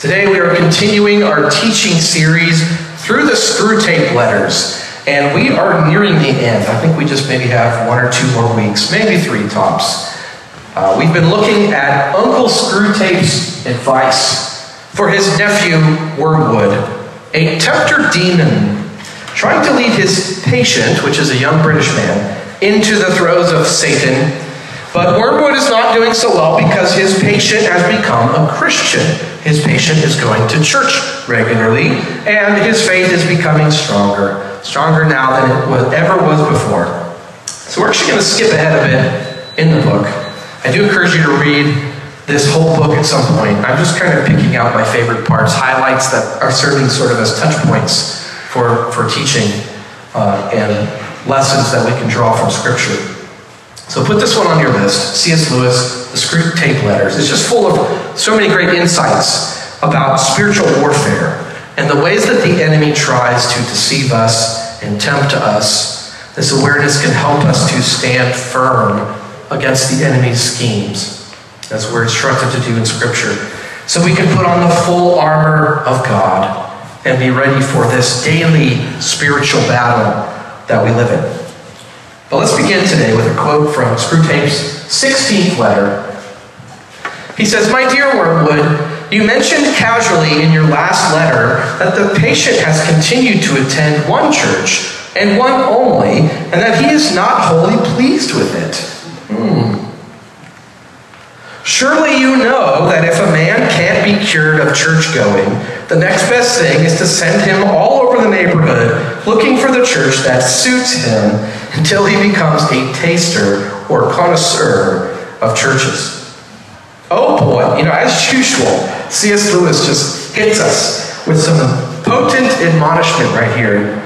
Today we are continuing our teaching series through the Screwtape letters, and we are nearing the end. I think we just maybe have one or two more weeks, maybe three tops. Uh, we've been looking at Uncle Screwtape's advice for his nephew Wormwood, a tempter demon trying to lead his patient, which is a young British man, into the throes of Satan. But Wormwood is not doing so well because his patient has become a Christian. His patient is going to church regularly, and his faith is becoming stronger, stronger now than it ever was before. So we're actually going to skip ahead a bit in the book. I do encourage you to read this whole book at some point. I'm just kind of picking out my favorite parts, highlights that are serving sort of as touch points for, for teaching uh, and lessons that we can draw from Scripture. So put this one on your list C.S. Lewis, The Screwtape Letters. It's just full of so many great insights about spiritual warfare and the ways that the enemy tries to deceive us and tempt us. This awareness can help us to stand firm against the enemy's schemes, as we're instructed to do in Scripture. So we can put on the full armor of God and be ready for this daily spiritual battle that we live in. But let's begin today with a quote from Screwtape's 16th letter. He says, My dear Wormwood, you mentioned casually in your last letter that the patient has continued to attend one church and one only, and that he is not wholly pleased with it. Hmm. Surely you know that if a man can't be cured of church going, the next best thing is to send him all over the neighborhood looking for the church that suits him until he becomes a taster or connoisseur of churches. Oh boy, you know, as usual, C.S. Lewis just hits us with some potent admonishment right here.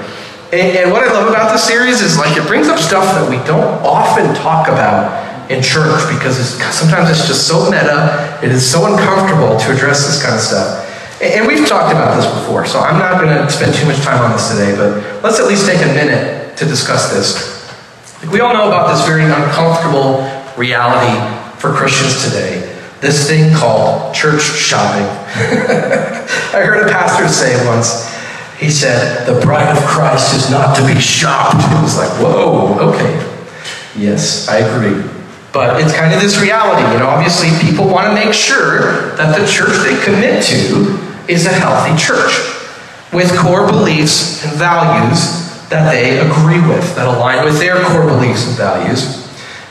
And, and, what I love about this series is like it brings up stuff that we don't often talk about in church because it's, sometimes it's just so meta, it is so uncomfortable to address this kind of stuff. And we've talked about this before, so I'm not going to spend too much time on this today, but let's at least take a minute to discuss this. We all know about this very uncomfortable reality for Christians today this thing called church shopping. I heard a pastor say once, he said, The bride of Christ is not to be shopped. It was like, whoa, okay. Yes, I agree. But it's kind of this reality. You know, obviously, people want to make sure that the church they commit to is a healthy church with core beliefs and values that they agree with, that align with their core beliefs and values.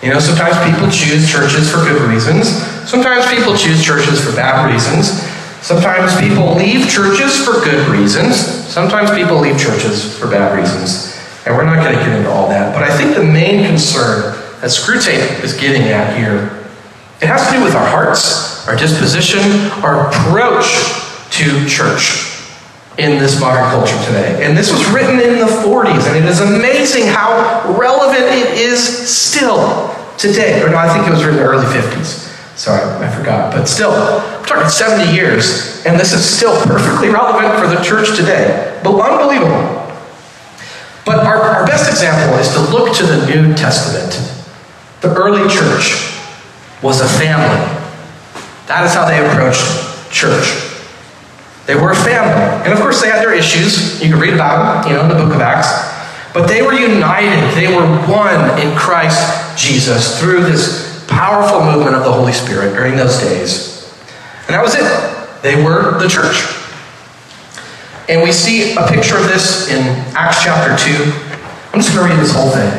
You know, sometimes people choose churches for good reasons. Sometimes people choose churches for bad reasons. Sometimes people leave churches for good reasons. Sometimes people leave churches for bad reasons. And we're not going to get into all that. But I think the main concern that Screwtape is getting at here, it has to do with our hearts, our disposition, our approach to church in this modern culture today. And this was written in the 40s, and it is amazing how relevant it is still today. Or no, I think it was written in the early 50s. Sorry, I forgot. But still, I'm talking 70 years, and this is still perfectly relevant for the church today. But unbelievable. But our, our best example is to look to the New Testament. The early church was a family. That is how they approached church. They were a family. And of course, they had their issues. You can read about them, you know, in the book of Acts. But they were united. They were one in Christ Jesus through this powerful movement of the Holy Spirit during those days. And that was it. They were the church. And we see a picture of this in Acts chapter 2. I'm just going to read this whole thing.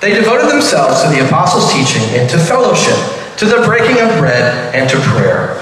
They devoted themselves to the apostles' teaching and to fellowship, to the breaking of bread, and to prayer.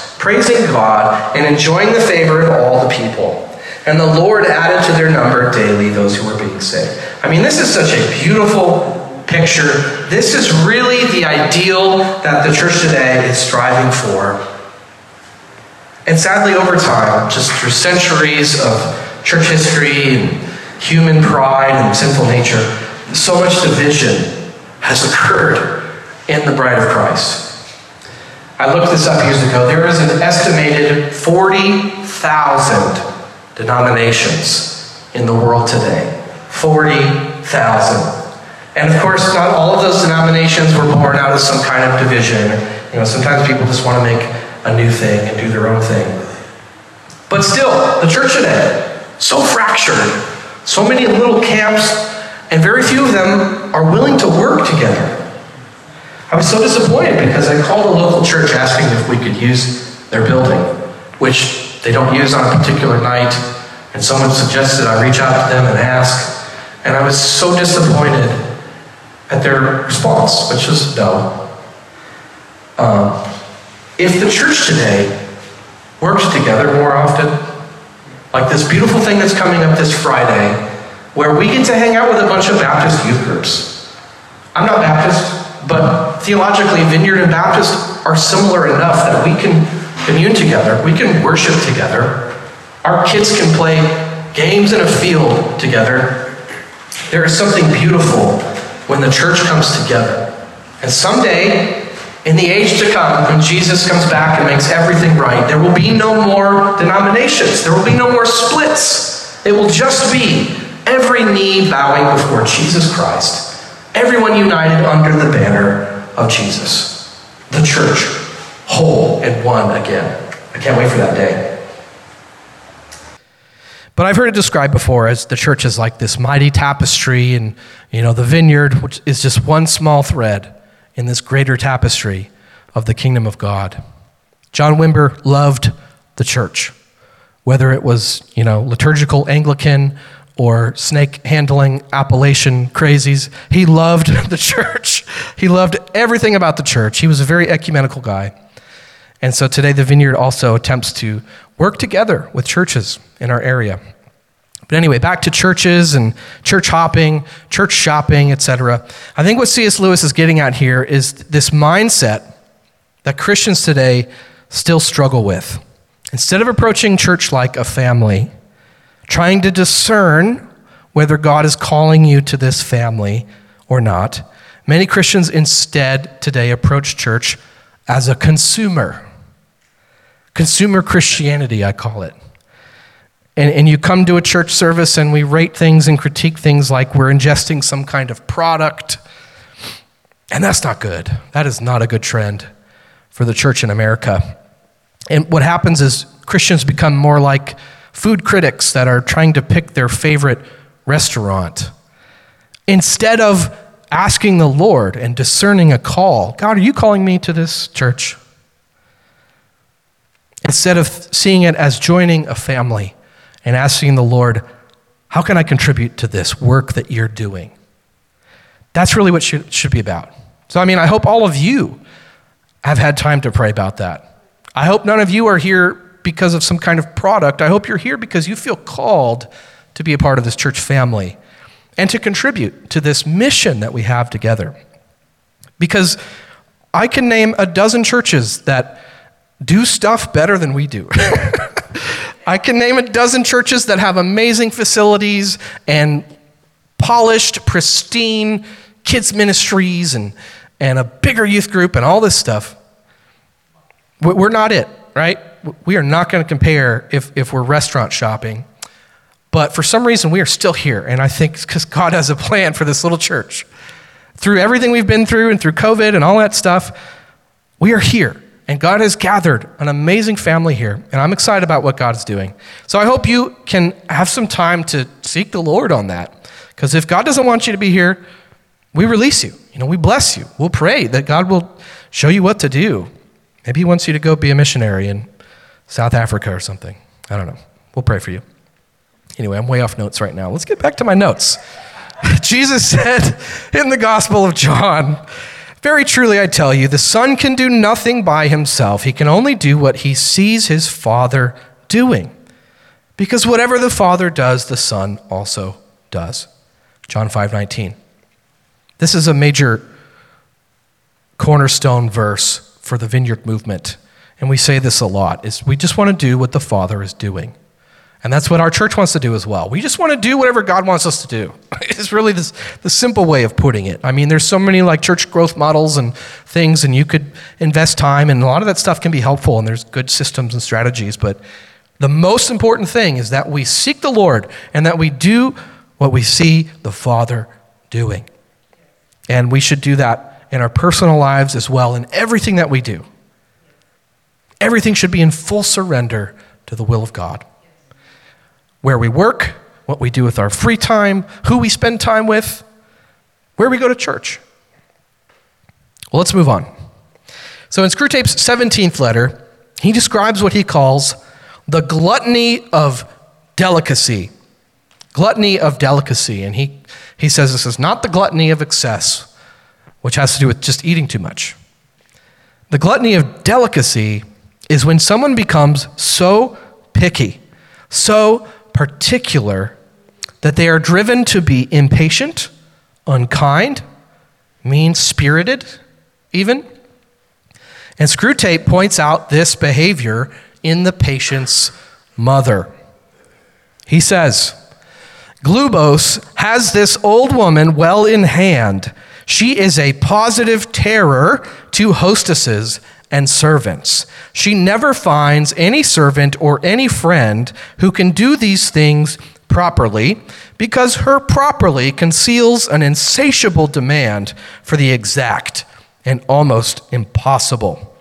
praising God and enjoying the favor of all the people. And the Lord added to their number daily those who were being saved. I mean, this is such a beautiful picture. This is really the ideal that the church today is striving for. And sadly, over time, just through centuries of church history and human pride and sinful nature, so much division has occurred in the bride of Christ. I looked this up years ago. There is an estimated 40,000 denominations in the world today. 40,000. And of course, not all of those denominations were born out of some kind of division. You know, sometimes people just want to make a new thing and do their own thing. But still, the church today, so fractured, so many little camps, and very few of them are willing to work together. I was so disappointed because I called a local church asking if we could use their building, which they don't use on a particular night, and someone suggested I reach out to them and ask. And I was so disappointed at their response, which was no. Um, if the church today works together more often, like this beautiful thing that's coming up this Friday, where we get to hang out with a bunch of Baptist youth groups. I'm not Baptist, but theologically, Vineyard and Baptist are similar enough that we can commune together, we can worship together, our kids can play games in a field together. There is something beautiful when the church comes together. And someday, in the age to come, when Jesus comes back and makes everything right, there will be no more denominations. There will be no more splits. It will just be every knee bowing before Jesus Christ, everyone united under the banner of Jesus. The church, whole and one again. I can't wait for that day. But I've heard it described before as the church is like this mighty tapestry, and you know, the vineyard, which is just one small thread in this greater tapestry of the kingdom of God. John Wimber loved the church, whether it was, you know, liturgical Anglican or snake handling Appalachian crazies. He loved the church. He loved everything about the church. He was a very ecumenical guy. And so today the vineyard also attempts to work together with churches in our area. But anyway, back to churches and church hopping, church shopping, etc. I think what C.S. Lewis is getting at here is this mindset that Christians today still struggle with. Instead of approaching church like a family, trying to discern whether God is calling you to this family or not, many Christians instead today approach church as a consumer. Consumer Christianity, I call it. And, and you come to a church service and we rate things and critique things like we're ingesting some kind of product. And that's not good. That is not a good trend for the church in America. And what happens is Christians become more like food critics that are trying to pick their favorite restaurant. Instead of asking the Lord and discerning a call God, are you calling me to this church? Instead of seeing it as joining a family and asking the Lord, How can I contribute to this work that you're doing? That's really what should, should be about. So, I mean, I hope all of you have had time to pray about that. I hope none of you are here because of some kind of product. I hope you're here because you feel called to be a part of this church family and to contribute to this mission that we have together. Because I can name a dozen churches that do stuff better than we do. I can name a dozen churches that have amazing facilities and polished, pristine kids' ministries and, and a bigger youth group and all this stuff. We're not it, right? We are not going to compare if, if we're restaurant shopping. But for some reason, we are still here. And I think because God has a plan for this little church. Through everything we've been through and through COVID and all that stuff, we are here. And God has gathered an amazing family here, and I'm excited about what God's doing. So I hope you can have some time to seek the Lord on that. Because if God doesn't want you to be here, we release you. You know, we bless you. We'll pray that God will show you what to do. Maybe He wants you to go be a missionary in South Africa or something. I don't know. We'll pray for you. Anyway, I'm way off notes right now. Let's get back to my notes. Jesus said in the Gospel of John, very truly, I tell you, the Son can do nothing by himself. He can only do what he sees his Father doing. Because whatever the Father does, the Son also does. John 5 19. This is a major cornerstone verse for the vineyard movement and we say this a lot, is we just want to do what the Father is doing. And that's what our church wants to do as well. We just want to do whatever God wants us to do. It's really this, the simple way of putting it. I mean, there's so many like church growth models and things, and you could invest time, and a lot of that stuff can be helpful, and there's good systems and strategies. But the most important thing is that we seek the Lord and that we do what we see the Father doing. And we should do that in our personal lives as well, in everything that we do. Everything should be in full surrender to the will of God where we work, what we do with our free time, who we spend time with, where we go to church. Well, let's move on. So in Screwtape's 17th letter, he describes what he calls the gluttony of delicacy. Gluttony of delicacy. And he, he says this is not the gluttony of excess, which has to do with just eating too much. The gluttony of delicacy is when someone becomes so picky, so particular that they are driven to be impatient, unkind, mean spirited, even. And Screwtape points out this behavior in the patient's mother. He says, Glubose has this old woman well in hand. She is a positive terror to hostesses and servants. She never finds any servant or any friend who can do these things properly because her properly conceals an insatiable demand for the exact and almost impossible.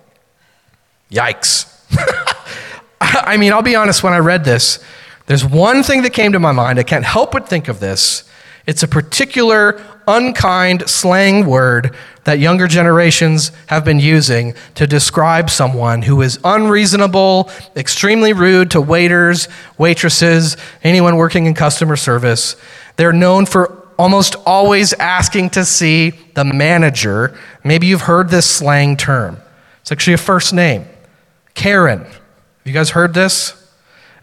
Yikes. I mean, I'll be honest, when I read this, there's one thing that came to my mind. I can't help but think of this. It's a particular unkind slang word that younger generations have been using to describe someone who is unreasonable, extremely rude to waiters, waitresses, anyone working in customer service. They're known for almost always asking to see the manager. Maybe you've heard this slang term. It's actually a first name Karen. Have you guys heard this?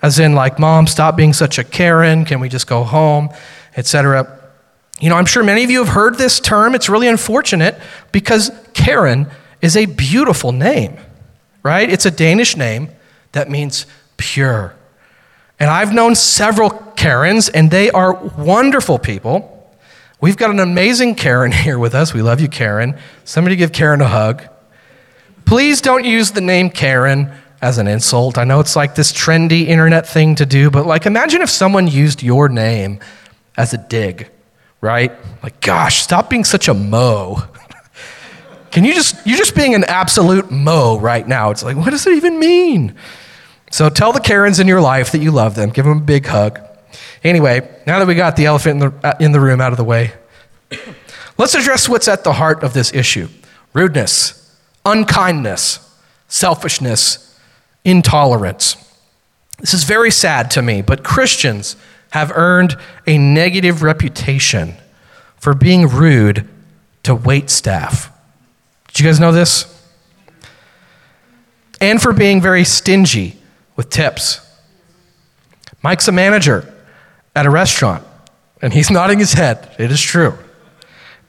As in, like, mom, stop being such a Karen. Can we just go home? Etc. You know, I'm sure many of you have heard this term. It's really unfortunate because Karen is a beautiful name, right? It's a Danish name that means pure. And I've known several Karens, and they are wonderful people. We've got an amazing Karen here with us. We love you, Karen. Somebody give Karen a hug. Please don't use the name Karen as an insult. I know it's like this trendy internet thing to do, but like imagine if someone used your name as a dig right? Like, gosh, stop being such a mo. Can you just, you're just being an absolute mo right now. It's like, what does it even mean? So tell the Karens in your life that you love them. Give them a big hug. Anyway, now that we got the elephant in the, uh, in the room out of the way, let's address what's at the heart of this issue rudeness, unkindness, selfishness, intolerance. This is very sad to me, but Christians have earned a negative reputation for being rude to wait staff. Did you guys know this? And for being very stingy with tips. Mike's a manager at a restaurant, and he's nodding his head. It is true.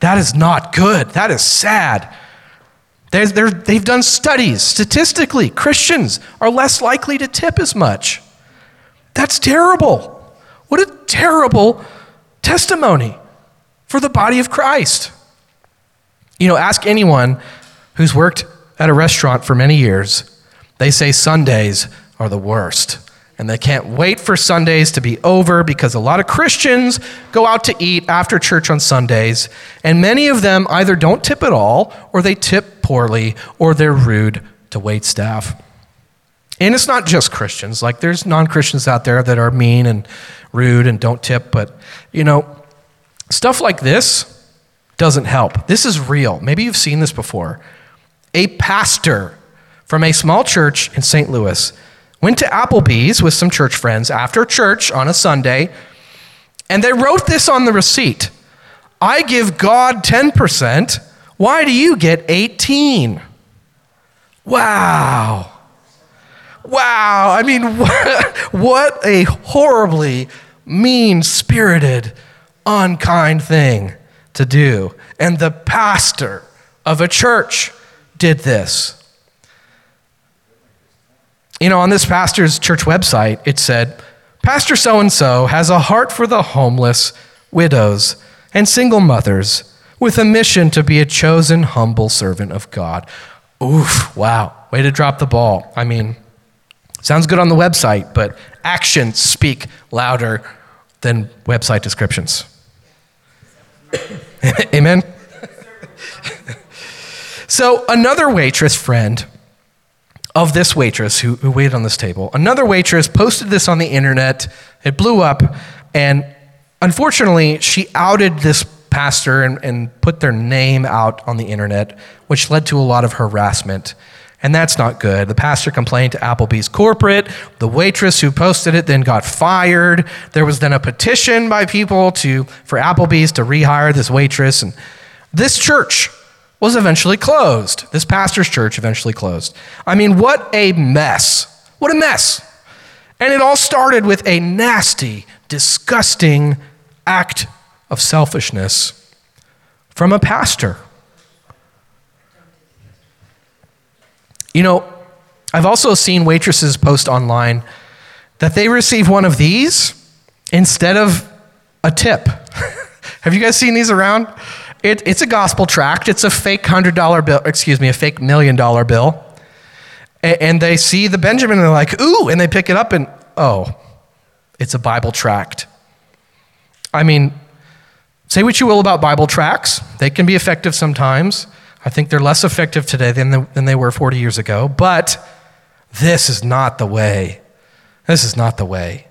That is not good. That is sad. they have done studies. Statistically, Christians are less likely to tip as much. That's terrible. What a terrible testimony for the body of Christ. You know, ask anyone who's worked at a restaurant for many years, they say Sundays are the worst. And they can't wait for Sundays to be over because a lot of Christians go out to eat after church on Sundays, and many of them either don't tip at all, or they tip poorly, or they're rude to wait staff. And it's not just Christians. Like, there's non Christians out there that are mean and rude and don't tip, but, you know, stuff like this doesn't help. This is real. Maybe you've seen this before. A pastor from a small church in St. Louis went to Applebee's with some church friends after church on a Sunday, and they wrote this on the receipt I give God 10%. Why do you get 18? Wow. Wow, I mean, what, a horribly mean spirited, unkind thing to do. And the pastor of a church did this. You know, on this pastor's church website, it said, Pastor so and so has a heart for the homeless, widows, and single mothers with a mission to be a chosen, humble servant of God. Oof, wow. Way to drop the ball. I mean, sounds good on the website, but actions speak louder than website descriptions. Amen? so, another waitress friend of this waitress who, who waited on this table, another waitress posted this on the internet. It blew up, and unfortunately, she outed this pastor and, and put their name out on the internet, which led to a lot of harassment. And that's not good. The pastor complained to Applebee's corporate. The waitress who posted it then got fired. There was then a petition by people to, for Applebee's to rehire this waitress. And this church was eventually closed. This pastor's church eventually closed. I mean, what a mess. What a mess. And it all started with a nasty, disgusting act of selfishness from a pastor. You know, I've also seen waitresses post online that they receive one of these instead of a tip. Have you guys seen these around? It, it's a gospel tract. It's a fake hundred dollar bill, excuse me, a fake million dollar bill. And, and they see the Benjamin and they're like, ooh, and they pick it up and, oh, it's a Bible tract. I mean, say what you will about Bible tracts, they can be effective sometimes. I think they're less effective today than, the, than they were 40 years ago, but this is not the way. This is not the way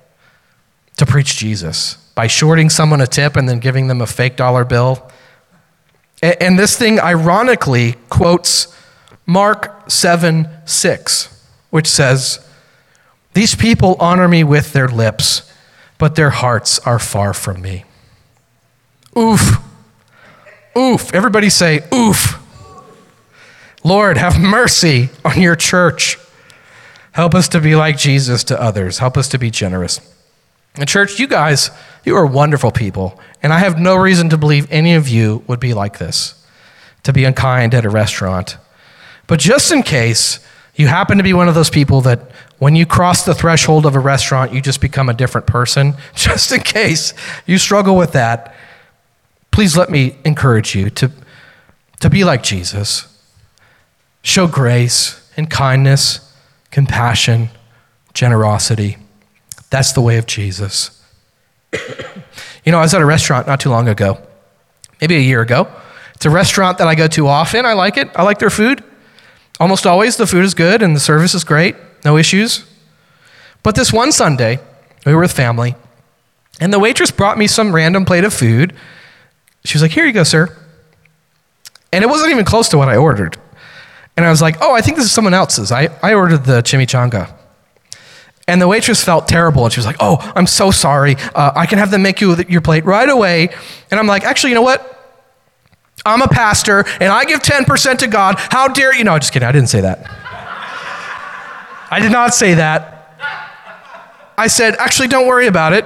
to preach Jesus. By shorting someone a tip and then giving them a fake dollar bill, and this thing ironically quotes Mark 7 6, which says, These people honor me with their lips, but their hearts are far from me. Oof. Oof. Everybody say, oof. Lord, have mercy on your church. Help us to be like Jesus to others. Help us to be generous. And, church, you guys, you are wonderful people. And I have no reason to believe any of you would be like this, to be unkind at a restaurant. But just in case you happen to be one of those people that when you cross the threshold of a restaurant, you just become a different person, just in case you struggle with that, please let me encourage you to, to be like Jesus. Show grace and kindness, compassion, generosity. That's the way of Jesus. you know, I was at a restaurant not too long ago, maybe a year ago. It's a restaurant that I go to often. I like it. I like their food. Almost always the food is good and the service is great, no issues. But this one Sunday, we were with family, and the waitress brought me some random plate of food. She was like, Here you go, sir. And it wasn't even close to what I ordered. And I was like, Oh, I think this is someone else's. I, I ordered the chimichanga. And the waitress felt terrible. And she was like, Oh, I'm so sorry. Uh, I can have them make you your plate right away. And I'm like, Actually, you know what? I'm a pastor and I give 10% to God. How dare you? No, just kidding. I didn't say that. I did not say that. I said, Actually, don't worry about it.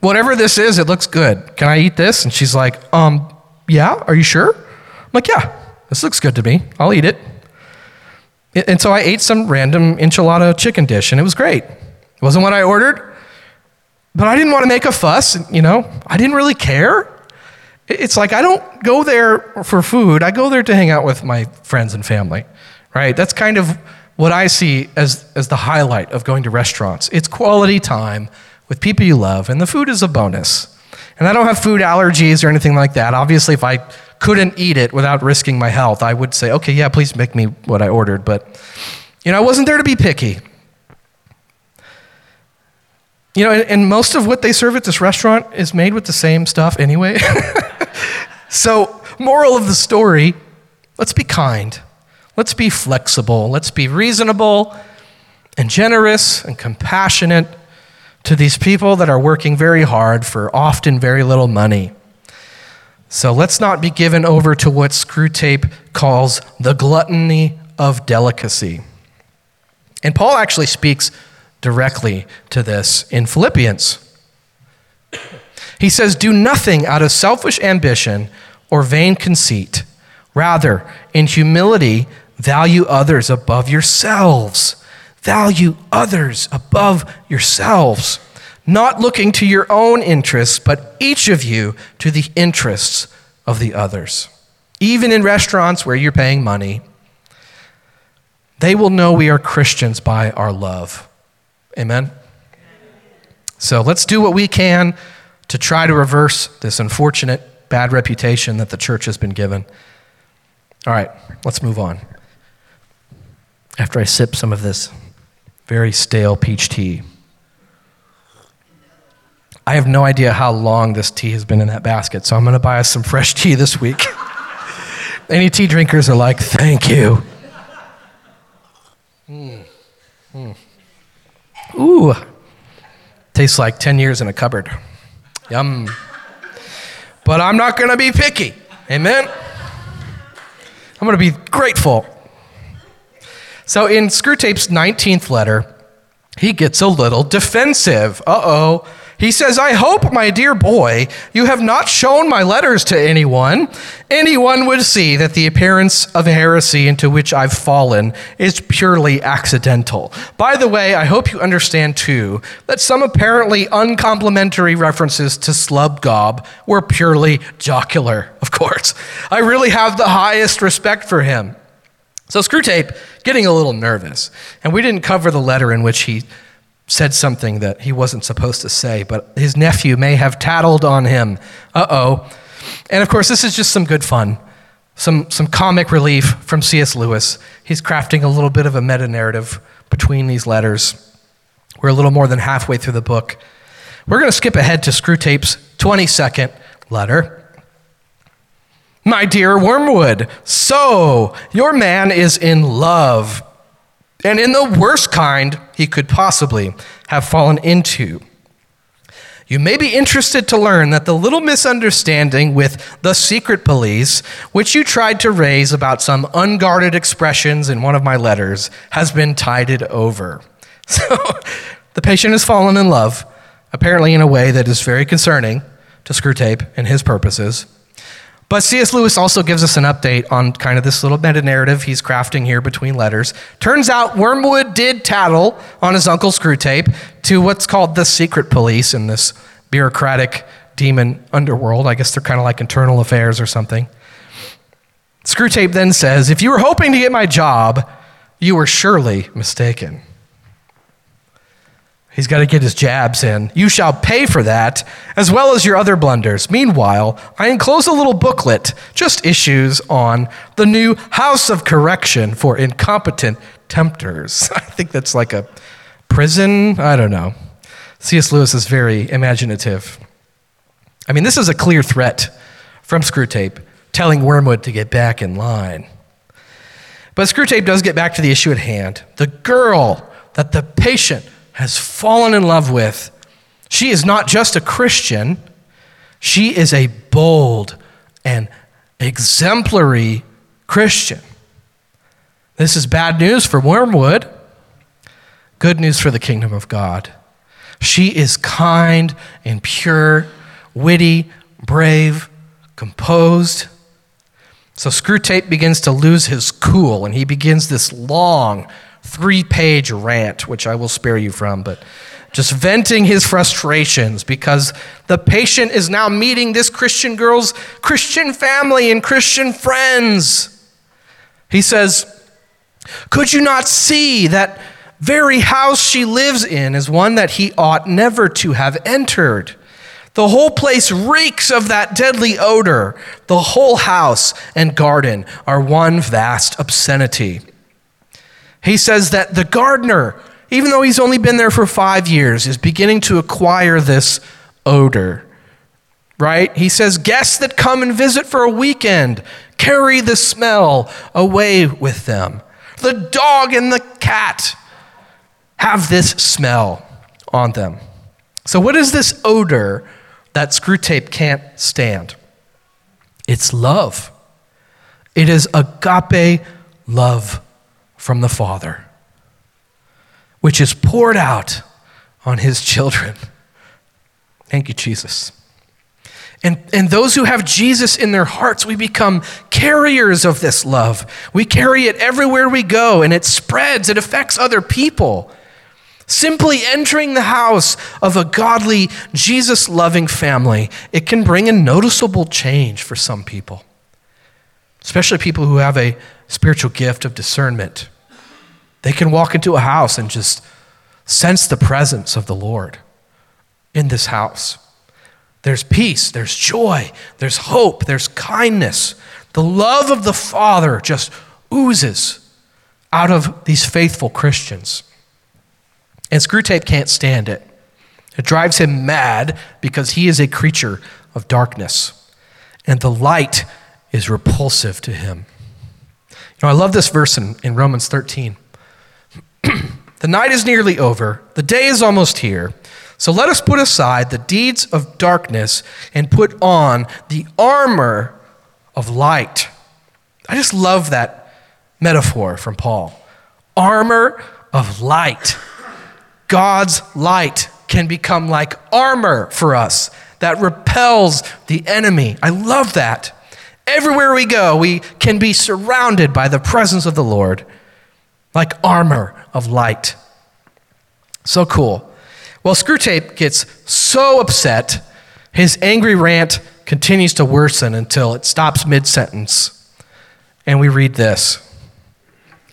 Whatever this is, it looks good. Can I eat this? And she's like, Um, yeah, are you sure? I'm like, Yeah, this looks good to me. I'll eat it. And so I ate some random enchilada chicken dish, and it was great. It wasn't what I ordered, but I didn't want to make a fuss. You know, I didn't really care. It's like I don't go there for food. I go there to hang out with my friends and family, right? That's kind of what I see as, as the highlight of going to restaurants. It's quality time with people you love, and the food is a bonus. And I don't have food allergies or anything like that. Obviously, if I couldn't eat it without risking my health, I would say, okay, yeah, please make me what I ordered. But, you know, I wasn't there to be picky. You know, and, and most of what they serve at this restaurant is made with the same stuff anyway. so, moral of the story let's be kind, let's be flexible, let's be reasonable and generous and compassionate to these people that are working very hard for often very little money. So let's not be given over to what Screwtape calls the gluttony of delicacy. And Paul actually speaks directly to this in Philippians. He says, Do nothing out of selfish ambition or vain conceit. Rather, in humility, value others above yourselves Value others above yourselves, not looking to your own interests, but each of you to the interests of the others. Even in restaurants where you're paying money, they will know we are Christians by our love. Amen? So let's do what we can to try to reverse this unfortunate bad reputation that the church has been given. All right, let's move on. After I sip some of this very stale peach tea. I have no idea how long this tea has been in that basket, so I'm going to buy us some fresh tea this week. Any tea drinkers are like, thank you. Mm. Mm. Ooh, tastes like 10 years in a cupboard. Yum. But I'm not going to be picky. Amen? I'm going to be grateful. So in Screwtape's 19th letter, he gets a little defensive. Uh oh. He says, I hope, my dear boy, you have not shown my letters to anyone. Anyone would see that the appearance of heresy into which I've fallen is purely accidental. By the way, I hope you understand too that some apparently uncomplimentary references to Slubgob were purely jocular, of course. I really have the highest respect for him. So Screwtape getting a little nervous, and we didn't cover the letter in which he said something that he wasn't supposed to say, but his nephew may have tattled on him. Uh oh. And of course, this is just some good fun, some, some comic relief from C.S. Lewis. He's crafting a little bit of a meta narrative between these letters. We're a little more than halfway through the book. We're going to skip ahead to Screwtape's 22nd letter. My dear Wormwood, so your man is in love and in the worst kind he could possibly have fallen into. You may be interested to learn that the little misunderstanding with the secret police, which you tried to raise about some unguarded expressions in one of my letters, has been tided over. So the patient has fallen in love, apparently in a way that is very concerning to Screwtape and his purposes. But C.S. Lewis also gives us an update on kind of this little meta narrative he's crafting here between letters. Turns out Wormwood did tattle on his uncle Screwtape to what's called the secret police in this bureaucratic demon underworld. I guess they're kind of like internal affairs or something. Screwtape then says, If you were hoping to get my job, you were surely mistaken. He's got to get his jabs in. You shall pay for that, as well as your other blunders. Meanwhile, I enclose a little booklet, just issues on the new House of Correction for Incompetent Tempters. I think that's like a prison. I don't know. C.S. Lewis is very imaginative. I mean, this is a clear threat from Screwtape telling Wormwood to get back in line. But Screwtape does get back to the issue at hand. The girl that the patient has fallen in love with, she is not just a Christian, she is a bold and exemplary Christian. This is bad news for Wormwood, good news for the kingdom of God. She is kind and pure, witty, brave, composed. So Screwtape begins to lose his cool and he begins this long, three page rant, which I will spare you from, but just venting his frustrations because the patient is now meeting this Christian girl's Christian family and Christian friends. He says, Could you not see that very house she lives in is one that he ought never to have entered? The whole place reeks of that deadly odor. The whole house and garden are one vast obscenity. He says that the gardener, even though he's only been there for five years, is beginning to acquire this odor. Right? He says guests that come and visit for a weekend carry the smell away with them. The dog and the cat have this smell on them. So, what is this odor that Screwtape can't stand? It's love. It is agape love from the Father, which is poured out on his children. Thank you, Jesus. And, and those who have Jesus in their hearts, we become carriers of this love. We carry it everywhere we go, and it spreads, it affects other people. Simply entering the house of a godly, Jesus loving family, it can bring a noticeable change for some people, especially people who have a spiritual gift of discernment. They can walk into a house and just sense the presence of the Lord in this house. There's peace, there's joy, there's hope, there's kindness. The love of the Father just oozes out of these faithful Christians. And Screwtape can't stand it. It drives him mad because he is a creature of darkness, and the light is repulsive to him. You know, I love this verse in, in Romans 13. the night is nearly over, the day is almost here. So let us put aside the deeds of darkness and put on the armor of light. I just love that metaphor from Paul. Armor of light. God's light can become like armor for us that repels the enemy. I love that. Everywhere we go, we can be surrounded by the presence of the Lord, like armor of light. So cool. Well, Screwtape gets so upset, his angry rant continues to worsen until it stops mid sentence. And we read this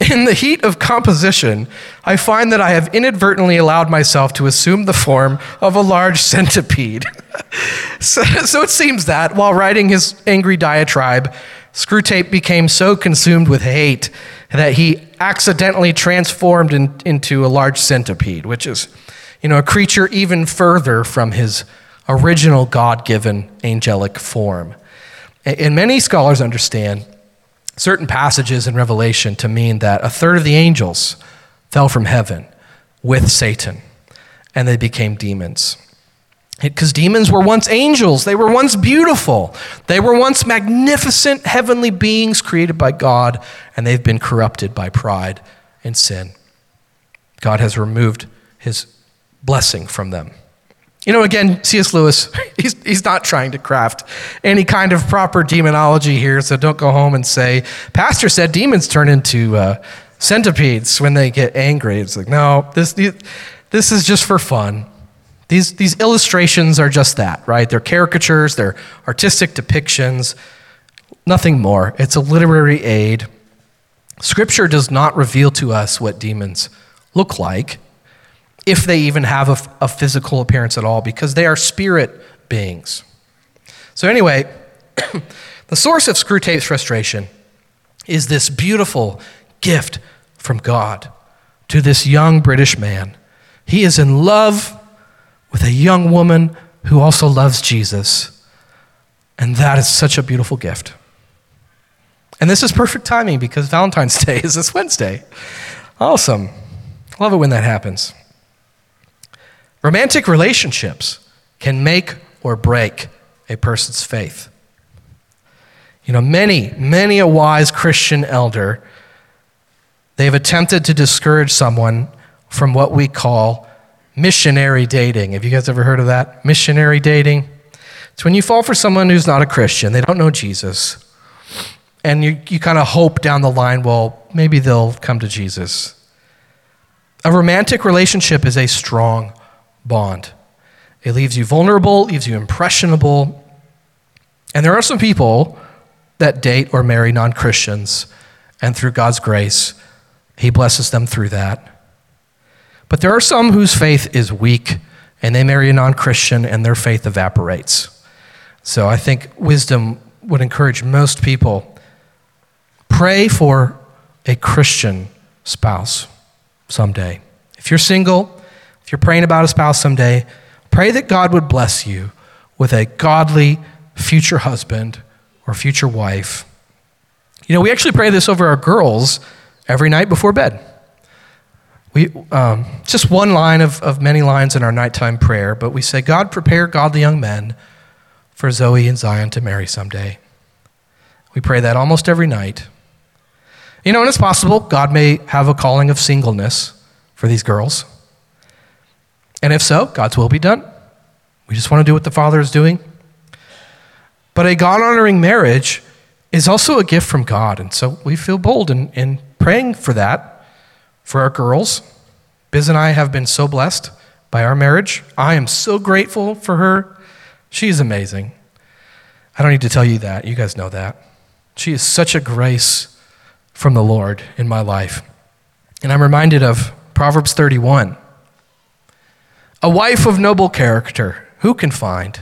In the heat of composition, I find that I have inadvertently allowed myself to assume the form of a large centipede. so, so, it seems that while writing his angry diatribe, Screwtape became so consumed with hate that he accidentally transformed in, into a large centipede, which is you know, a creature even further from his original God given angelic form. And many scholars understand certain passages in Revelation to mean that a third of the angels fell from heaven with Satan and they became demons. Because demons were once angels, they were once beautiful, they were once magnificent heavenly beings created by God, and they've been corrupted by pride and sin. God has removed his blessing from them. You know, again, C.S. Lewis, he's, he's not trying to craft any kind of proper demonology here, so don't go home and say, Pastor said demons turn into uh, centipedes when they get angry. It's like, no, this, this is just for fun. These, these illustrations are just that, right? They're caricatures, they're artistic depictions, nothing more. It's a literary aid. Scripture does not reveal to us what demons look like if they even have a, a physical appearance at all, because they are spirit beings. So, anyway, the source of Screwtape's frustration is this beautiful gift from God to this young British man. He is in love with a young woman who also loves Jesus. And that is such a beautiful gift. And this is perfect timing because Valentine's Day is this Wednesday. Awesome. Love it when that happens. Romantic relationships can make or break a person's faith. You know, many, many a wise Christian elder, they've attempted to discourage someone from what we call missionary dating. Have you guys ever heard of that? Missionary dating? It's when you fall for someone who's not a Christian, they don't know Jesus, and you, you kind of hope down the line, well, maybe they'll come to Jesus. A romantic relationship is a strong bond. It leaves you vulnerable, leaves you impressionable. And there are some people that date or marry non Christians, and through God's grace, He blesses them through that. But there are some whose faith is weak, and they marry a non Christian, and their faith evaporates. So I think wisdom would encourage most people pray for a Christian spouse someday. If you're single, if you're praying about a spouse someday, pray that God would bless you with a godly future husband or future wife. You know, we actually pray this over our girls every night before bed. We, um, just one line of, of many lines in our nighttime prayer, but we say, God, prepare godly young men for Zoe and Zion to marry someday. We pray that almost every night. You know, and it's possible God may have a calling of singleness for these girls. And if so, God's will be done. We just want to do what the Father is doing. But a God honoring marriage is also a gift from God. And so we feel bold in, in praying for that for our girls. Biz and I have been so blessed by our marriage. I am so grateful for her. She's amazing. I don't need to tell you that. You guys know that. She is such a grace from the Lord in my life. And I'm reminded of Proverbs 31. A wife of noble character, who can find?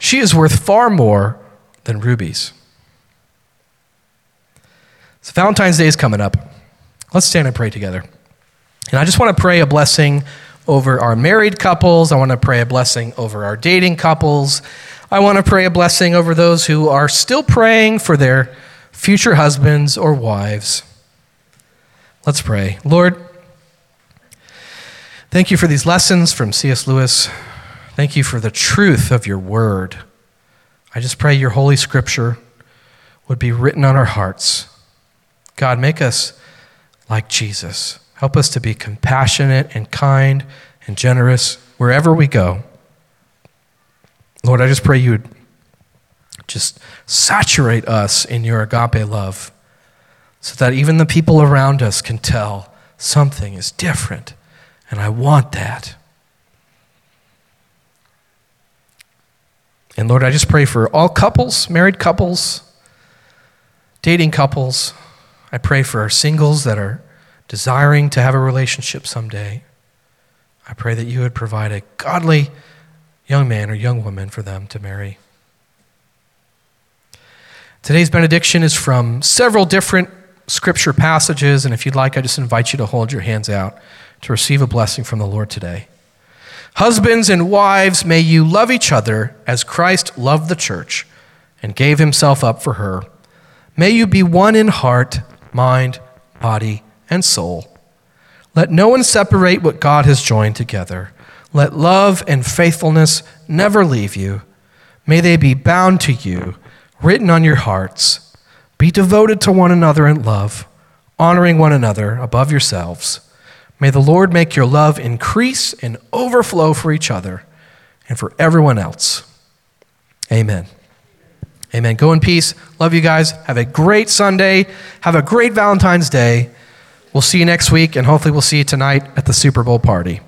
She is worth far more than rubies. So, Valentine's Day is coming up. Let's stand and pray together. And I just want to pray a blessing over our married couples. I want to pray a blessing over our dating couples. I want to pray a blessing over those who are still praying for their future husbands or wives. Let's pray. Lord, thank you for these lessons from C.S. Lewis. Thank you for the truth of your word. I just pray your holy scripture would be written on our hearts. God, make us like Jesus. Help us to be compassionate and kind and generous wherever we go. Lord, I just pray you would just saturate us in your agape love so that even the people around us can tell something is different, and I want that. And Lord, I just pray for all couples, married couples, dating couples. I pray for our singles that are desiring to have a relationship someday. I pray that you would provide a godly young man or young woman for them to marry. Today's benediction is from several different scripture passages, and if you'd like, I just invite you to hold your hands out to receive a blessing from the Lord today. Husbands and wives, may you love each other as Christ loved the church and gave himself up for her. May you be one in heart, mind, body, and soul. Let no one separate what God has joined together. Let love and faithfulness never leave you. May they be bound to you, written on your hearts. Be devoted to one another in love, honoring one another above yourselves. May the Lord make your love increase and overflow for each other and for everyone else. Amen. Amen. Go in peace. Love you guys. Have a great Sunday. Have a great Valentine's Day. We'll see you next week, and hopefully, we'll see you tonight at the Super Bowl party.